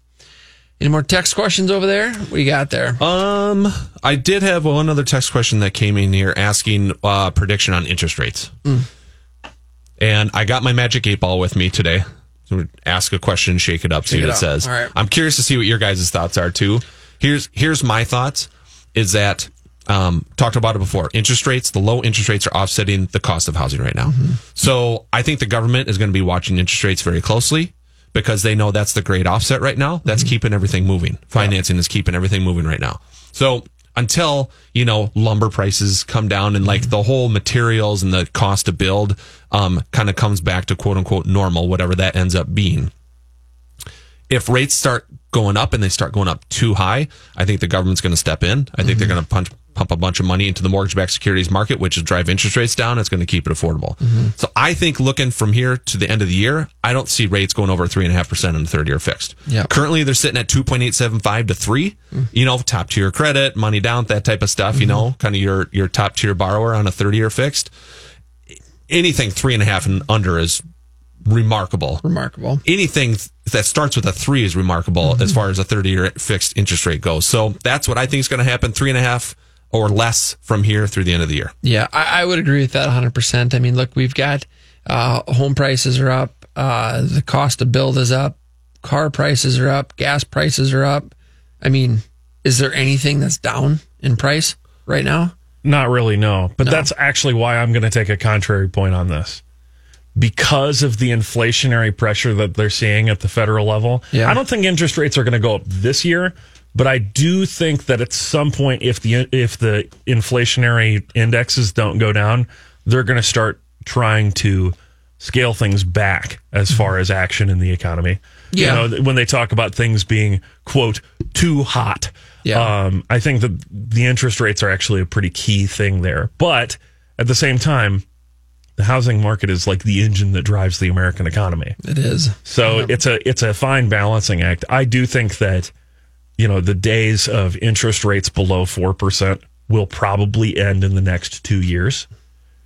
Any more text questions over there? What you got there? Um, I did have one other text question that came in here asking uh, prediction on interest rates. Mm. And I got my magic eight ball with me today. So ask a question, shake it up, see Shake what it it, says. All right. I'm curious to see what your guys' thoughts are too. Here's here's my thoughts is that um, talked about it before. Interest rates, the low interest rates are offsetting the cost of housing right now. Mm-hmm. So I think the government is going to be watching interest rates very closely because they know that's the great offset right now. That's Mm-hmm. keeping everything moving. Financing is keeping everything moving right now. So until, you know, lumber prices come down and like the whole materials and the cost to build um, kind of comes back to quote unquote normal, whatever that ends up being. If rates start going up and they start going up too high, I think the government's going to step in. I think they're going to punch pump a bunch of money into the mortgage-backed securities market, which will drive interest rates down. It's going to keep it affordable. Mm-hmm. So I think looking from here to the end of the year, I don't see rates going over three and a half percent in the third year fixed. Yep. Currently, they're sitting at two point eight seven five to three. Mm. You know, top tier credit, money down, that type of stuff. You mm-hmm. know, kind of your your top tier borrower on a thirty year fixed. Anything three and a half and under is remarkable. Remarkable. Anything that starts with a three is remarkable mm-hmm. as far as a 30 year fixed interest rate goes. So that's what I think is going to happen. Three and a half or less from here through the end of the year. Yeah, I, I would agree with that 100%. I mean, look, we've got uh, home prices are up, uh, the cost to build is up, car prices are up, gas prices are up. I mean, is there anything that's down in price right now? Not really, no. But that's actually why I'm going to take a contrary point on this. Because of the inflationary pressure that they're seeing at the federal level, Yeah. I don't think interest rates are going to go up this year. But I do think that at some point, if the if the inflationary indexes don't go down, they're going to start trying to scale things back as far as action in the economy. Yeah. You know, when they talk about things being quote too hot. Yeah. Um, I think that the interest rates are actually a pretty key thing there. But at the same time, the housing market is like the engine that drives the American economy. It is. So it's a it's a fine balancing act. I do think that you know the days of interest rates below four percent will probably end in the next two years.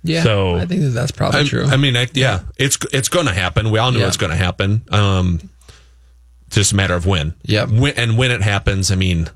Yeah. So- I think that that's probably I, true. I mean, I, yeah, it's it's going to happen. We all know Yeah. it's going to happen. Um, just a matter of when. Yeah. When, and when it happens, I mean,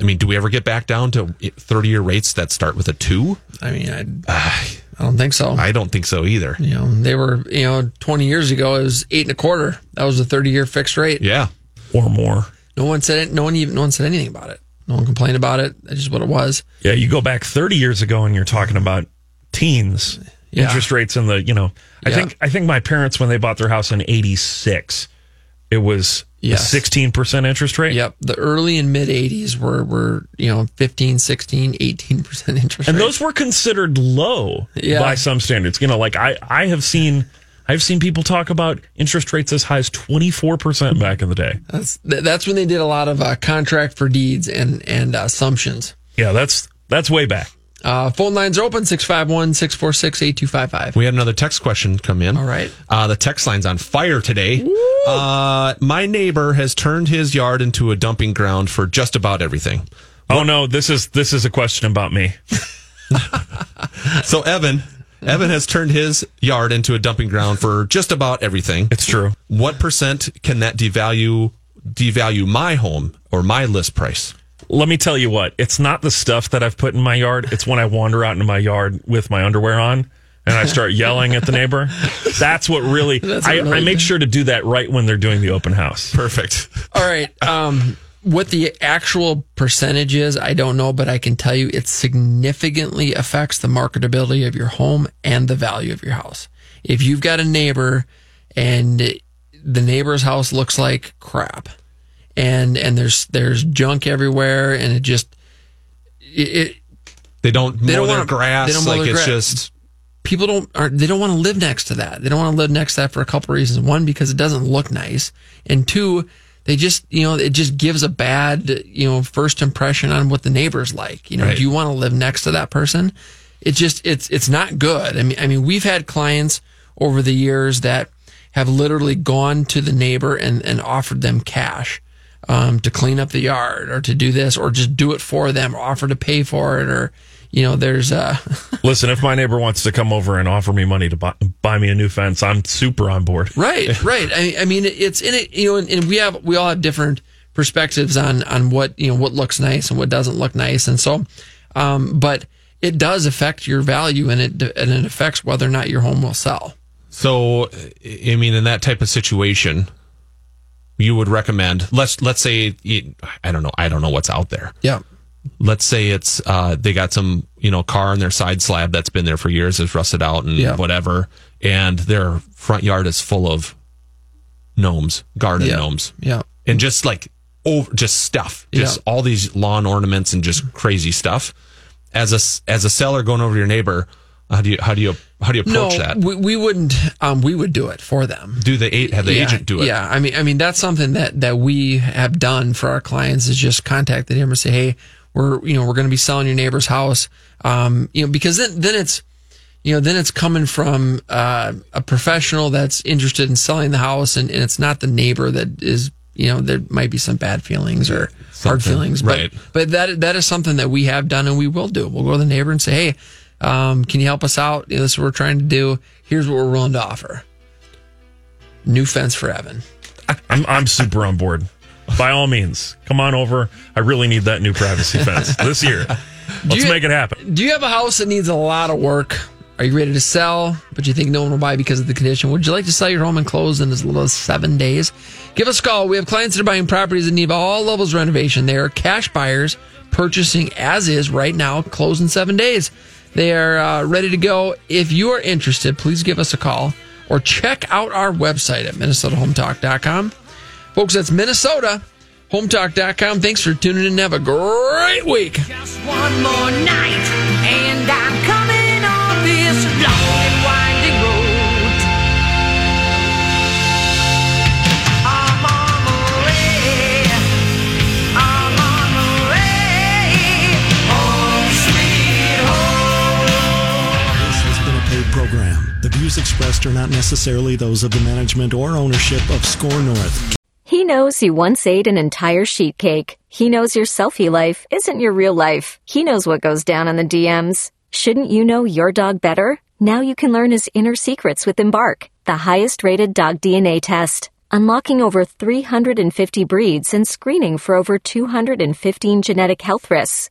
I mean, do we ever get back down to thirty year rates that start with a two? I mean, I, I don't think so. I don't think so either. You know, they were, you know, 20 years ago, it was eight and a quarter. That was a 30 year fixed rate. Yeah. Or more. No one said it. No one even, no one said anything about it. No one complained about it. That's just what it was. Yeah, you go back 30 years ago and you're talking about teens Yeah. interest rates in the, you know, I Yeah. think I think my parents when they bought their house in 86, it was Yes. a 16% interest rate. Yep. The early and mid 80s were, were, you know, 15, 16, 18% interest And rates. those were considered low Yeah. by some standards. You know, like I I have seen I've seen people talk about interest rates as high as 24% back in the day. That's, that's when they did a lot of uh, contract for deeds and, and uh, assumptions. Yeah, that's that's way back. Uh, phone lines are open 651 646 8255. We had another text question come in. All right. Uh, the text line's on fire today. Uh, my neighbor has turned his yard into a dumping ground for just about everything. Oh no, this is this is a question about me. So Evan, Evan has turned his yard into a dumping ground for just about everything. It's true. What percent can that devalue devalue my home or my list price? Let me tell you what, it's not the stuff that I've put in my yard. It's when I wander out into my yard with my underwear on and I start yelling at the neighbor. That's what really, That's I, really I make sure to do that right when they're doing the open house. Perfect. All right. Um, what the actual percentage is, I don't know, but I can tell you it significantly affects the marketability of your home and the value of your house. If you've got a neighbor and the neighbor's house looks like crap and and there's there's junk everywhere and it just it, it They don't They mow don't their wanna- grass. they don't like it's grass. just people don't aren't they don't want to live next to that. They don't want to live next to that for a couple of reasons. One, because it doesn't look nice, and two, they just you know it just gives a bad you know first impression on what the neighbor's like. You know, Right. do you want to live next to that person? It just it's it's not good. I mean, I mean, we've had clients over the years that have literally gone to the neighbor and and offered them cash. Um, to clean up the yard or to do this or just do it for them or offer to pay for it or you know there's uh Listen, if my neighbor wants to come over and offer me money to buy, buy me a new fence, I'm super on board. Right, right. I, I mean, it's in it, you know, and, and we have we all have different perspectives on on what you know what looks nice and what doesn't look nice, and so, um, but it does affect your value, and it and it affects whether or not your home will sell. So, I mean, in that type of situation, you would recommend let's let's say I don't know I don't know what's out there. Yeah. Let's say it's uh, they got some you know car on their side slab that's been there for years, is rusted out and Yeah. whatever, and their front yard is full of gnomes, garden Yeah. gnomes, Yeah. and just like over just stuff, just all these lawn ornaments and just crazy stuff. As a as a seller going over to your neighbor, how do you how do you how do you No, approach that? we, we wouldn't. Um, we would do it for them. Do the eight have the yeah, agent do it? Yeah, I mean, I mean that's something that that we have done for our clients is just contact the neighbor and say, hey, we're you know we're going to be selling your neighbor's house, um, you know, because then then it's you know then it's coming from uh, a professional that's interested in selling the house, and, and it's not the neighbor that is you know there might be some bad feelings or hard feelings, but right. but that that is something that we have done and we will do. We'll go to the neighbor and say, hey. Um, can you help us out? You know, this is what we're trying to do. Here's what we're willing to offer. New fence for Evan. I'm, I'm super on board. By all means, come on over. I really need that new privacy fence this year. Let's you- make it happen. Do you have a house that needs a lot of work? Are you ready to sell, but you think no one will buy because of the condition? Would you like to sell your home and close in as little as seven days? Give us a call. We have clients that are buying properties that need all levels of renovation. They are cash buyers purchasing as is right now, close in seven days. They are uh, ready to go. If you are interested, please give us a call or check out our website at minnesotahometalk.com. Folks, that's Minnesota hometalk.com. Thanks for tuning in. Have a great week. One more night, and I'm coming on this long and winding road. I'm on my way. I'm on my way. Home sweet home. This has been a paid program. The views expressed are not necessarily those of the management or ownership of SKOR North. He knows you once ate an entire sheet cake. He knows your selfie life isn't your real life. He knows what goes down on the DMs. Shouldn't you know your dog better? Now you can learn his inner secrets with Embark, the highest rated dog DNA test. Unlocking over 350 breeds and screening for over 215 genetic health risks.